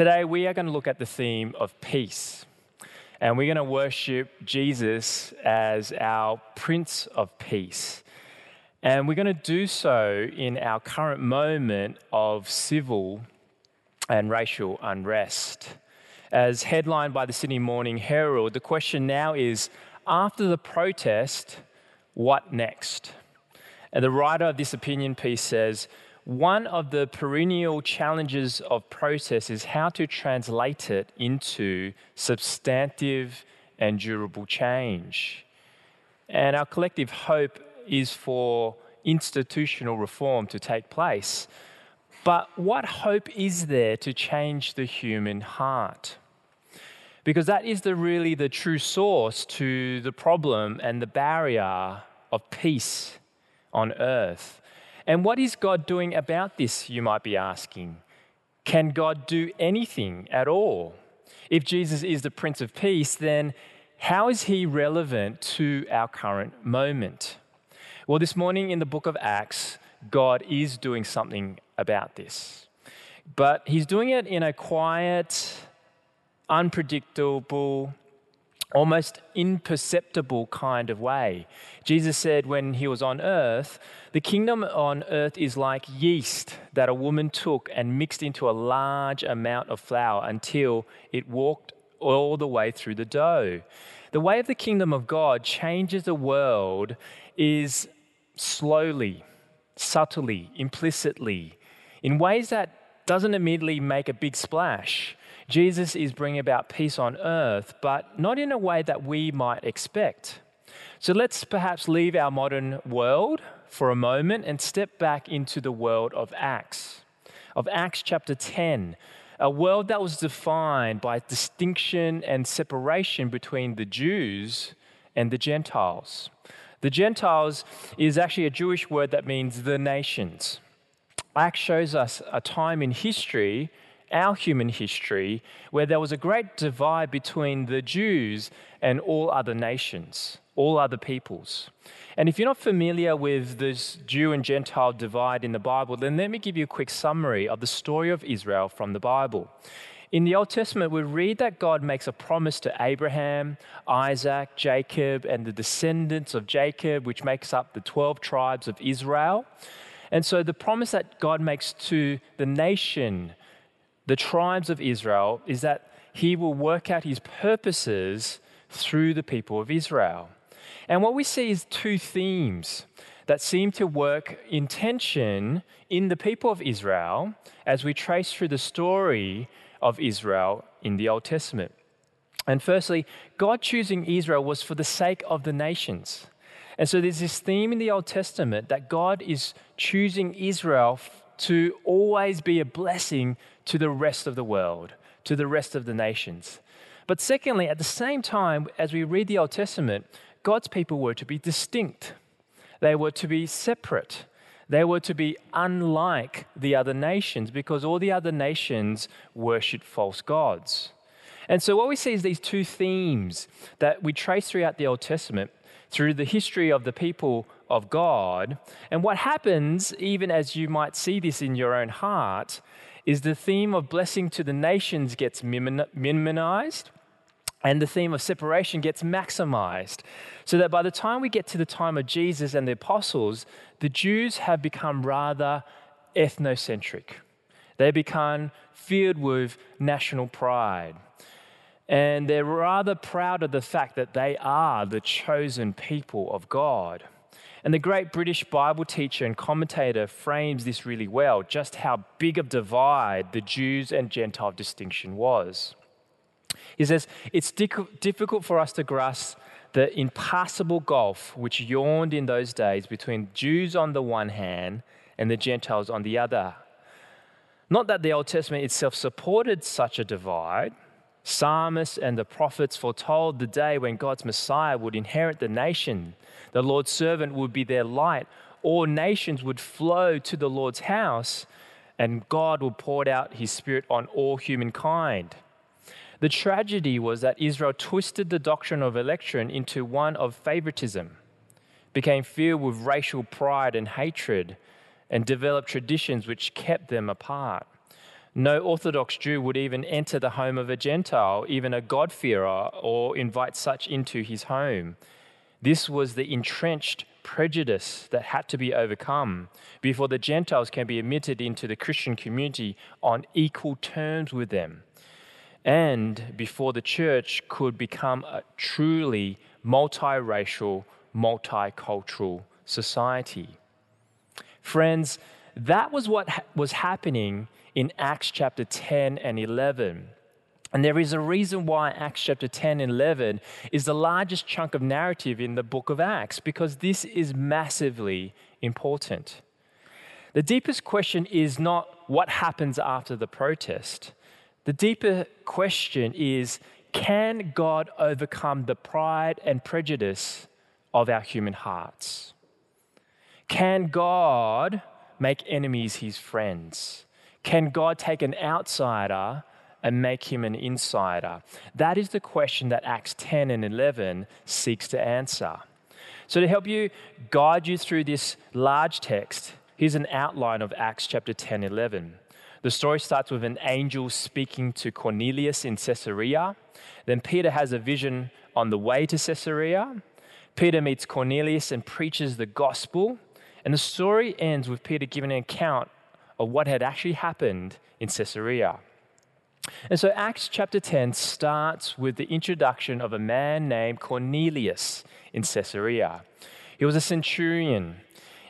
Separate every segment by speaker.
Speaker 1: Today, we are going to look at the theme of peace. And we're going to worship Jesus as our Prince of Peace. And we're going to do so in our current moment of civil and racial unrest. As headlined by the Sydney Morning Herald, the question now is after the protest, what next? And the writer of this opinion piece says, one of the perennial challenges of process is how to translate it into substantive and durable change. And our collective hope is for institutional reform to take place. But what hope is there to change the human heart? Because that is the really the true source to the problem and the barrier of peace on earth. And what is God doing about this, you might be asking? Can God do anything at all? If Jesus is the Prince of Peace, then how is he relevant to our current moment? Well, this morning in the book of Acts, God is doing something about this. But he's doing it in a quiet, unpredictable, almost imperceptible kind of way. Jesus said when he was on earth, the kingdom on earth is like yeast that a woman took and mixed into a large amount of flour until it walked all the way through the dough. The way of the kingdom of God changes the world is slowly, subtly, implicitly, in ways that doesn't immediately make a big splash. Jesus is bringing about peace on earth, but not in a way that we might expect. So let's perhaps leave our modern world for a moment and step back into the world of Acts, of Acts chapter 10, a world that was defined by distinction and separation between the Jews and the Gentiles. The Gentiles is actually a Jewish word that means the nations. Acts shows us a time in history our human history where there was a great divide between the Jews and all other nations, all other peoples. And if you're not familiar with this Jew and Gentile divide in the Bible, then let me give you a quick summary of the story of Israel from the Bible. In the Old Testament, we read that God makes a promise to Abraham, Isaac, Jacob, and the descendants of Jacob, which makes up the 12 tribes of Israel. And so the promise that God makes to the nation the tribes of Israel is that he will work out his purposes through the people of Israel. And what we see is two themes that seem to work in tension in the people of Israel as we trace through the story of Israel in the Old Testament. And firstly, God choosing Israel was for the sake of the nations. And so there's this theme in the Old Testament that God is choosing Israel to always be a blessing to the rest of the world, to the rest of the nations. But secondly, at the same time, as we read the Old Testament, God's people were to be distinct, they were to be separate. They were to be unlike the other nations because all the other nations worshiped false gods. And so, what we see is these two themes that we trace throughout the Old Testament through the history of the people of God. And what happens, even as you might see this in your own heart, is the theme of blessing to the nations gets minimized and the theme of separation gets maximized. So that by the time we get to the time of Jesus and the apostles, the Jews have become rather ethnocentric. They become filled with national pride. And they're rather proud of the fact that they are the chosen people of God. And the great British Bible teacher and commentator frames this really well just how big a divide the Jews and Gentile distinction was. He says, It's difficult for us to grasp the impassable gulf which yawned in those days between Jews on the one hand and the Gentiles on the other. Not that the Old Testament itself supported such a divide. Psalmists and the prophets foretold the day when God's Messiah would inherit the nation the Lord's servant would be their light. All nations would flow to the Lord's house, and God would pour out his spirit on all humankind. The tragedy was that Israel twisted the doctrine of election into one of favoritism, became filled with racial pride and hatred, and developed traditions which kept them apart. No Orthodox Jew would even enter the home of a Gentile, even a God-fearer, or invite such into his home. This was the entrenched prejudice that had to be overcome before the Gentiles can be admitted into the Christian community on equal terms with them, and before the church could become a truly multiracial, multicultural society. Friends, that was what ha- was happening in Acts chapter 10 and 11. And there is a reason why Acts chapter 10 and 11 is the largest chunk of narrative in the book of Acts, because this is massively important. The deepest question is not what happens after the protest. The deeper question is can God overcome the pride and prejudice of our human hearts? Can God make enemies his friends? Can God take an outsider and make him an insider? That is the question that Acts 10 and 11 seeks to answer. So, to help you guide you through this large text, here's an outline of Acts chapter 10 11. The story starts with an angel speaking to Cornelius in Caesarea. Then Peter has a vision on the way to Caesarea. Peter meets Cornelius and preaches the gospel. And the story ends with Peter giving an account of what had actually happened in Caesarea. And so Acts chapter 10 starts with the introduction of a man named Cornelius in Caesarea. He was a centurion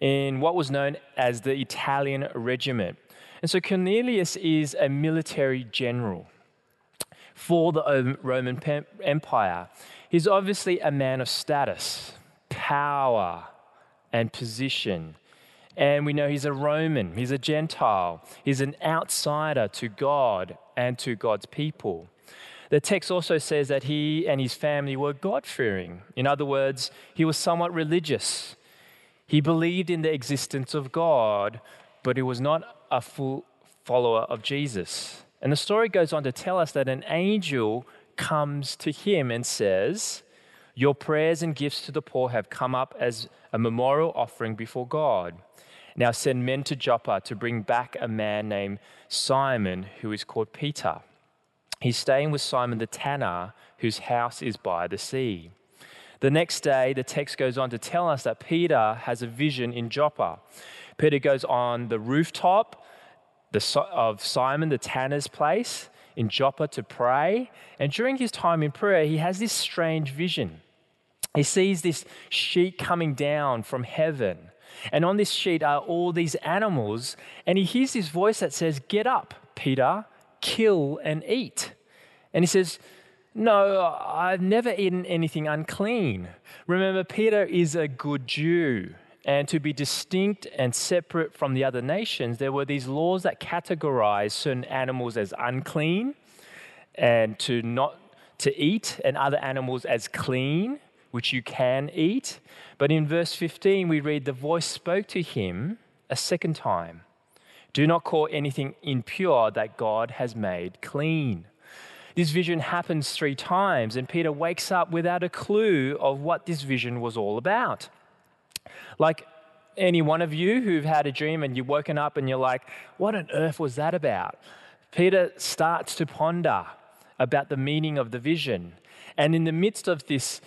Speaker 1: in what was known as the Italian regiment. And so Cornelius is a military general for the Roman Empire. He's obviously a man of status, power, and position. And we know he's a Roman, he's a Gentile, he's an outsider to God and to God's people. The text also says that he and his family were God fearing. In other words, he was somewhat religious. He believed in the existence of God, but he was not a full follower of Jesus. And the story goes on to tell us that an angel comes to him and says, Your prayers and gifts to the poor have come up as a memorial offering before God. Now send men to Joppa to bring back a man named Simon, who is called Peter. He's staying with Simon the tanner, whose house is by the sea. The next day, the text goes on to tell us that Peter has a vision in Joppa. Peter goes on the rooftop of Simon the tanner's place in Joppa to pray. And during his time in prayer, he has this strange vision. He sees this sheet coming down from heaven and on this sheet are all these animals. And he hears this voice that says, Get up, Peter, kill and eat. And he says, No, I've never eaten anything unclean. Remember, Peter is a good Jew. And to be distinct and separate from the other nations, there were these laws that categorized certain animals as unclean and to not to eat, and other animals as clean which you can eat. But in verse 15, we read, The voice spoke to him a second time Do not call anything impure that God has made clean. This vision happens three times, and Peter wakes up without a clue of what this vision was all about. Like any one of you who've had a dream and you've woken up and you're like, What on earth was that about? Peter starts to ponder about the meaning of the vision. And in the midst of this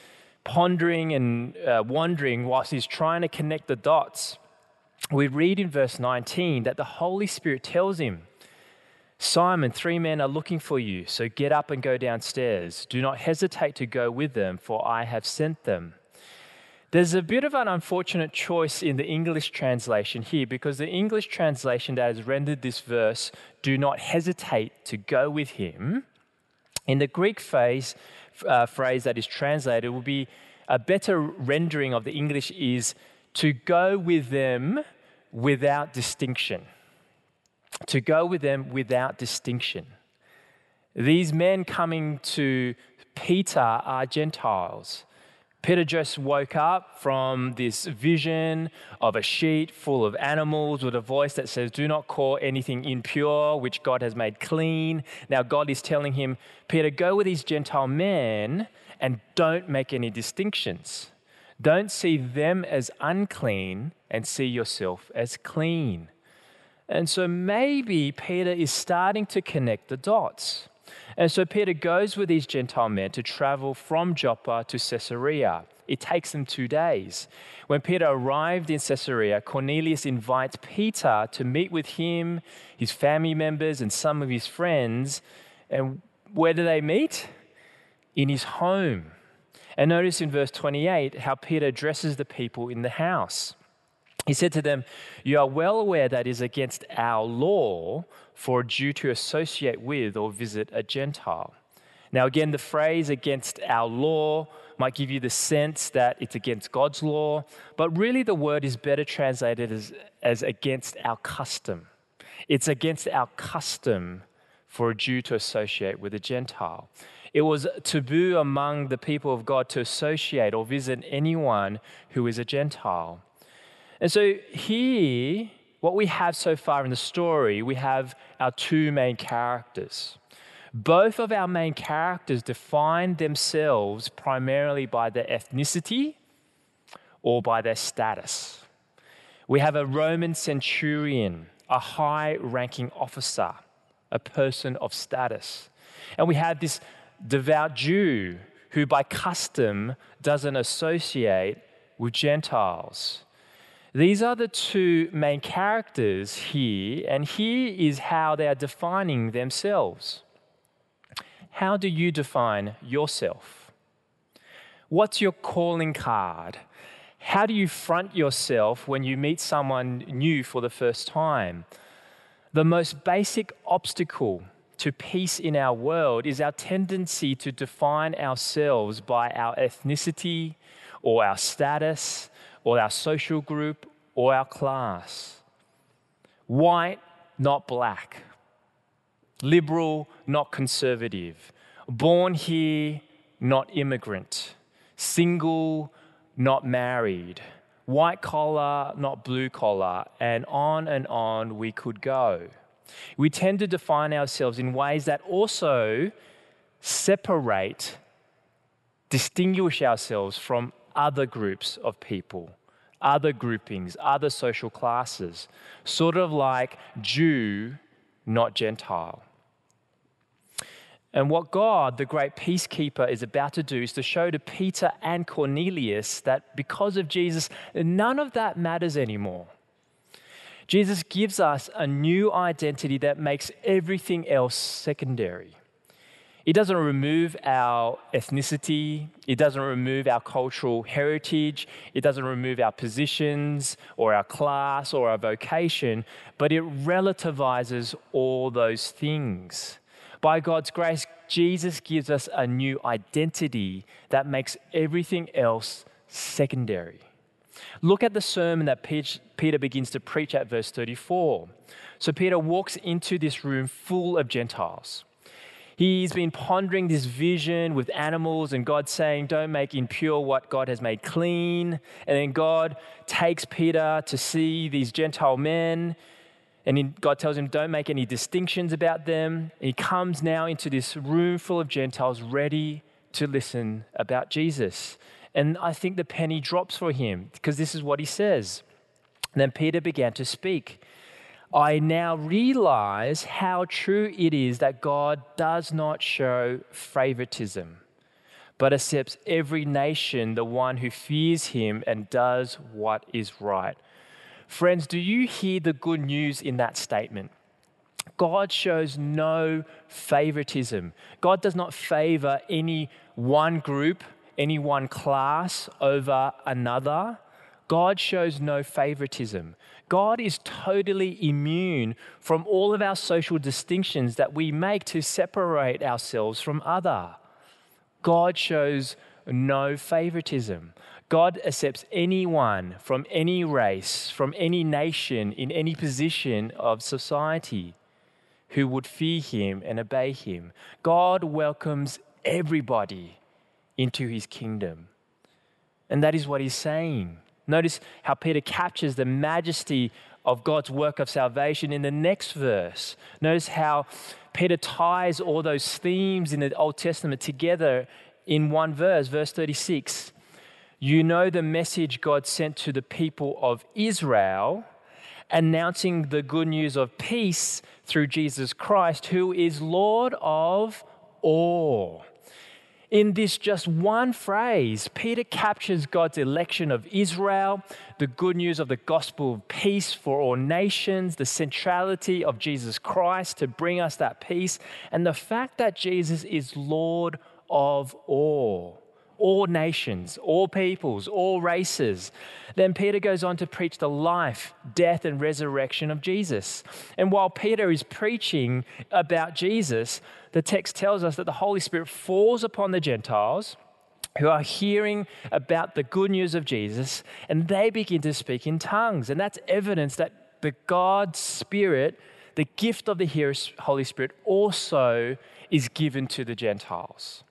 Speaker 1: pondering and uh, wondering whilst he's trying to connect the dots, we read in verse 19 that the Holy Spirit tells him, Simon, three men are looking for you, so get up and go downstairs. Do not hesitate to go with them, for I have sent them. There's a bit of an unfortunate choice in the English translation here because the English translation that has rendered this verse, do not hesitate to go with him, in the Greek phase, uh, phrase that is translated would be a better rendering of the English is to go with them without distinction. To go with them without distinction. These men coming to Peter are Gentiles. Peter just woke up from this vision of a sheet full of animals with a voice that says, Do not call anything impure, which God has made clean. Now, God is telling him, Peter, go with these Gentile men and don't make any distinctions. Don't see them as unclean and see yourself as clean. And so maybe Peter is starting to connect the dots. And so Peter goes with these Gentile men to travel from Joppa to Caesarea. It takes them two days. When Peter arrived in Caesarea, Cornelius invites Peter to meet with him, his family members, and some of his friends. And where do they meet? In his home. And notice in verse 28 how Peter addresses the people in the house. He said to them, You are well aware that it is against our law for a Jew to associate with or visit a Gentile. Now, again, the phrase against our law might give you the sense that it's against God's law, but really the word is better translated as, as against our custom. It's against our custom for a Jew to associate with a Gentile. It was taboo among the people of God to associate or visit anyone who is a Gentile. And so here, what we have so far in the story, we have our two main characters. Both of our main characters define themselves primarily by their ethnicity or by their status. We have a Roman centurion, a high ranking officer, a person of status. And we have this devout Jew who, by custom, doesn't associate with Gentiles. These are the two main characters here, and here is how they are defining themselves. How do you define yourself? What's your calling card? How do you front yourself when you meet someone new for the first time? The most basic obstacle to peace in our world is our tendency to define ourselves by our ethnicity or our status or our social group or our class. White, not black. Liberal, not conservative. Born here, not immigrant. Single, not married. White collar, not blue collar. And on and on we could go. We tend to define ourselves in ways that also separate, distinguish ourselves from other groups of people, other groupings, other social classes, sort of like Jew, not Gentile. And what God, the great peacekeeper, is about to do is to show to Peter and Cornelius that because of Jesus, none of that matters anymore. Jesus gives us a new identity that makes everything else secondary. It doesn't remove our ethnicity, it doesn't remove our cultural heritage, it doesn't remove our positions or our class or our vocation, but it relativizes all those things. By God's grace, Jesus gives us a new identity that makes everything else secondary. Look at the sermon that Peter begins to preach at verse 34. So Peter walks into this room full of Gentiles. He's been pondering this vision with animals, and God saying, Don't make impure what God has made clean. And then God takes Peter to see these Gentile men, and God tells him, Don't make any distinctions about them. And he comes now into this room full of Gentiles ready to listen about Jesus. And I think the penny drops for him because this is what he says. And then Peter began to speak. I now realize how true it is that God does not show favoritism, but accepts every nation, the one who fears him and does what is right. Friends, do you hear the good news in that statement? God shows no favoritism. God does not favor any one group any one class over another. God shows no favoritism. God is totally immune from all of our social distinctions that we make to separate ourselves from other. God shows no favoritism. God accepts anyone from any race, from any nation, in any position of society who would fear him and obey him. God welcomes everybody into his kingdom. And that is what he's saying. Notice how Peter captures the majesty of God's work of salvation in the next verse. Notice how Peter ties all those themes in the Old Testament together in one verse, verse 36. You know the message God sent to the people of Israel announcing the good news of peace through Jesus Christ, who is Lord of all. In this just one phrase, Peter captures God's election of Israel, the good news of the gospel of peace for all nations, the centrality of Jesus Christ to bring us that peace, and the fact that Jesus is Lord of all all nations, all peoples, all races. Then Peter goes on to preach the life, death, and resurrection of Jesus. And while Peter is preaching about Jesus, the text tells us that the Holy Spirit falls upon the Gentiles who are hearing about the good news of Jesus and they begin to speak in tongues. And that's evidence that the God Spirit, the gift of the Holy Spirit, also is given to the Gentiles.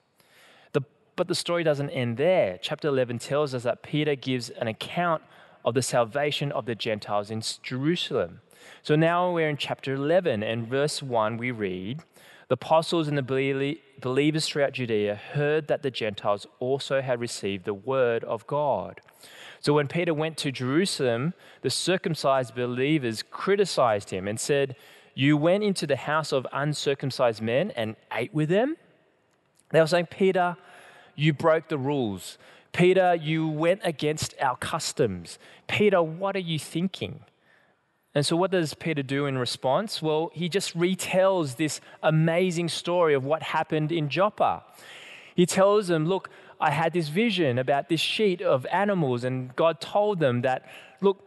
Speaker 1: But the story doesn't end there. Chapter 11 tells us that Peter gives an account of the salvation of the Gentiles in Jerusalem. So now we're in chapter 11, and verse 1 we read The apostles and the believers throughout Judea heard that the Gentiles also had received the word of God. So when Peter went to Jerusalem, the circumcised believers criticized him and said, You went into the house of uncircumcised men and ate with them? They were saying, Peter, you broke the rules. Peter, you went against our customs. Peter, what are you thinking? And so, what does Peter do in response? Well, he just retells this amazing story of what happened in Joppa. He tells them, Look, I had this vision about this sheet of animals, and God told them that, Look,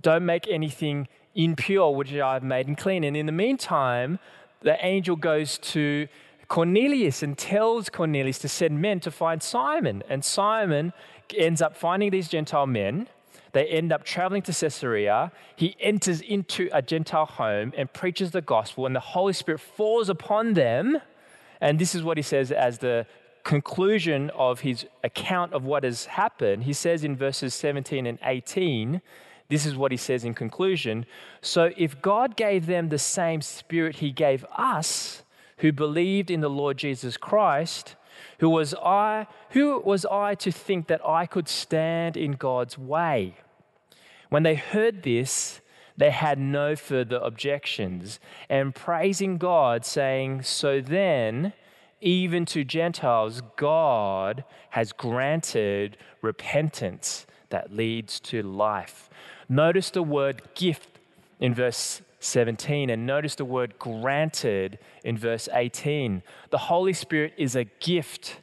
Speaker 1: don't make anything impure, which I've made clean. And in the meantime, the angel goes to Cornelius and tells Cornelius to send men to find Simon. And Simon ends up finding these Gentile men. They end up traveling to Caesarea. He enters into a Gentile home and preaches the gospel, and the Holy Spirit falls upon them. And this is what he says as the conclusion of his account of what has happened. He says in verses 17 and 18, this is what he says in conclusion. So if God gave them the same spirit he gave us, who believed in the Lord Jesus Christ, who was I, who was I to think that I could stand in God's way? When they heard this, they had no further objections, and praising God, saying, So then, even to Gentiles, God has granted repentance that leads to life. Notice the word gift in verse 17. And notice the word granted in verse 18. The Holy Spirit is a gift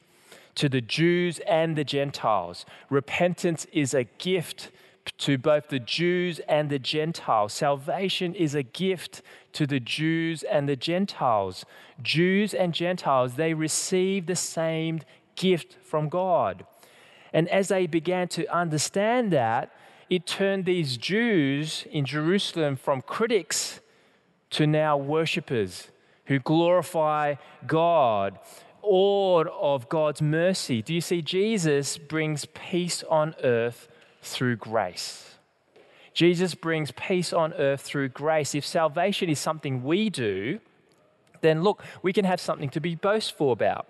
Speaker 1: to the Jews and the Gentiles. Repentance is a gift to both the Jews and the Gentiles. Salvation is a gift to the Jews and the Gentiles. Jews and Gentiles, they receive the same gift from God. And as they began to understand that, it turned these Jews in Jerusalem from critics to now worshippers who glorify God, awed of God's mercy. Do you see? Jesus brings peace on earth through grace. Jesus brings peace on earth through grace. If salvation is something we do, then look, we can have something to be boastful about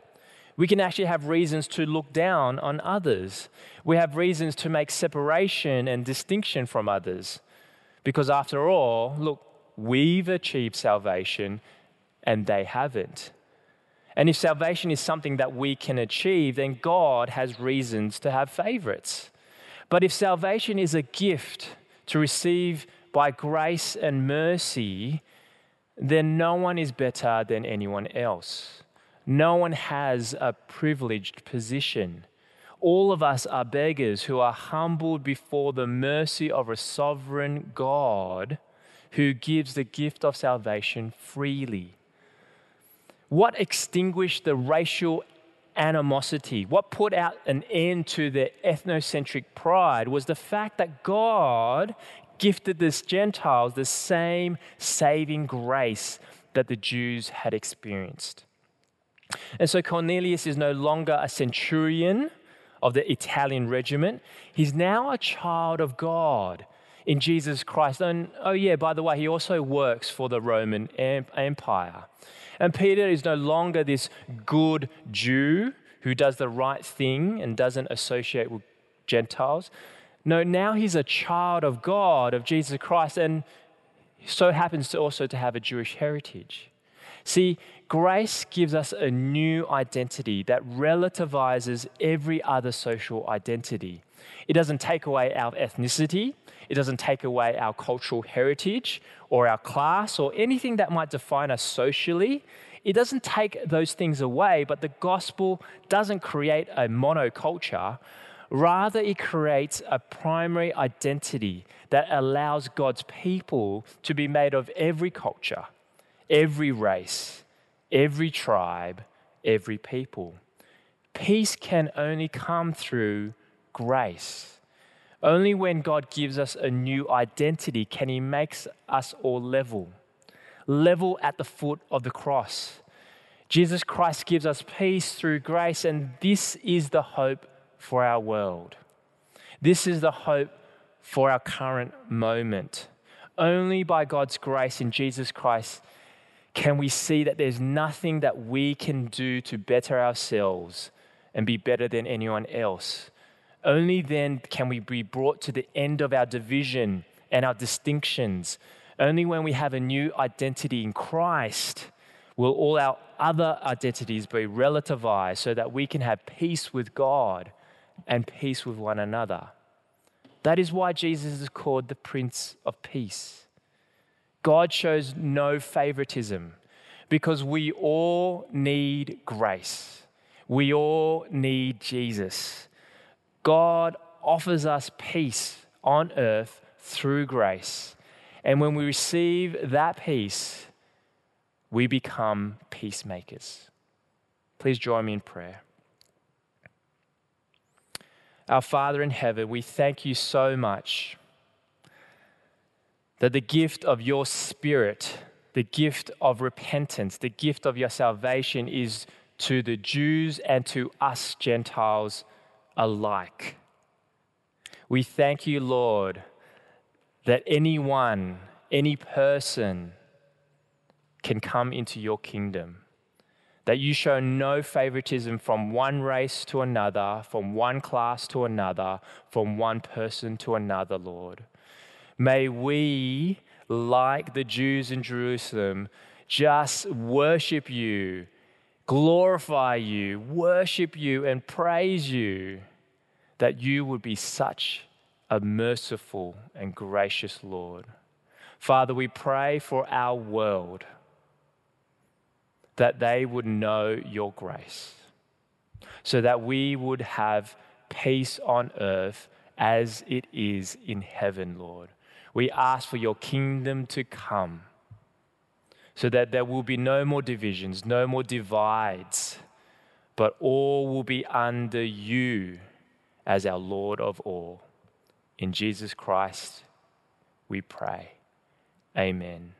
Speaker 1: we can actually have reasons to look down on others. We have reasons to make separation and distinction from others. Because after all, look, we've achieved salvation and they haven't. And if salvation is something that we can achieve, then God has reasons to have favorites. But if salvation is a gift to receive by grace and mercy, then no one is better than anyone else. No one has a privileged position. All of us are beggars who are humbled before the mercy of a sovereign God who gives the gift of salvation freely. What extinguished the racial animosity, what put out an end to their ethnocentric pride was the fact that God gifted the Gentiles the same saving grace that the Jews had experienced. And so Cornelius is no longer a centurion of the Italian regiment. He's now a child of God in Jesus Christ. And oh, yeah, by the way, he also works for the Roman Empire. And Peter is no longer this good Jew who does the right thing and doesn't associate with Gentiles. No, now he's a child of God, of Jesus Christ. And so happens to also to have a Jewish heritage. See, grace gives us a new identity that relativizes every other social identity. It doesn't take away our ethnicity, it doesn't take away our cultural heritage or our class or anything that might define us socially. It doesn't take those things away, but the gospel doesn't create a monoculture. Rather, it creates a primary identity that allows God's people to be made of every culture, every race, every tribe, every people. Peace can only come through grace. Only when God gives us a new identity can He make us all level, level at the foot of the cross. Jesus Christ gives us peace through grace, and this is the hope for our world. This is the hope for our current moment. Only by God's grace in Jesus Christ can we see that there's nothing that we can do to better ourselves and be better than anyone else. Only then can we be brought to the end of our division and our distinctions. Only when we have a new identity in Christ will all our other identities be relativized so that we can have peace with God and peace with one another. That is why Jesus is called the Prince of Peace. God shows no favoritism because we all need grace. We all need Jesus. God offers us peace on earth through grace. And when we receive that peace, we become peacemakers. Please join me in prayer. Our Father in heaven, we thank you so much that the gift of your Spirit, the gift of repentance, the gift of your salvation is to the Jews and to us Gentiles alike. We thank you, Lord, that anyone, any person can come into your kingdom. That you show no favoritism from one race to another, from one class to another, from one person to another, Lord. May we, like the Jews in Jerusalem, just worship you glorify you, worship you, and praise you that you would be such a merciful and gracious Lord. Father, we pray for our world that they would know your grace, so that we would have peace on earth as it is in heaven, Lord. We ask for your kingdom to come so that there will be no more divisions, no more divides, but all will be under you as our Lord of all. In Jesus Christ, we pray. Amen.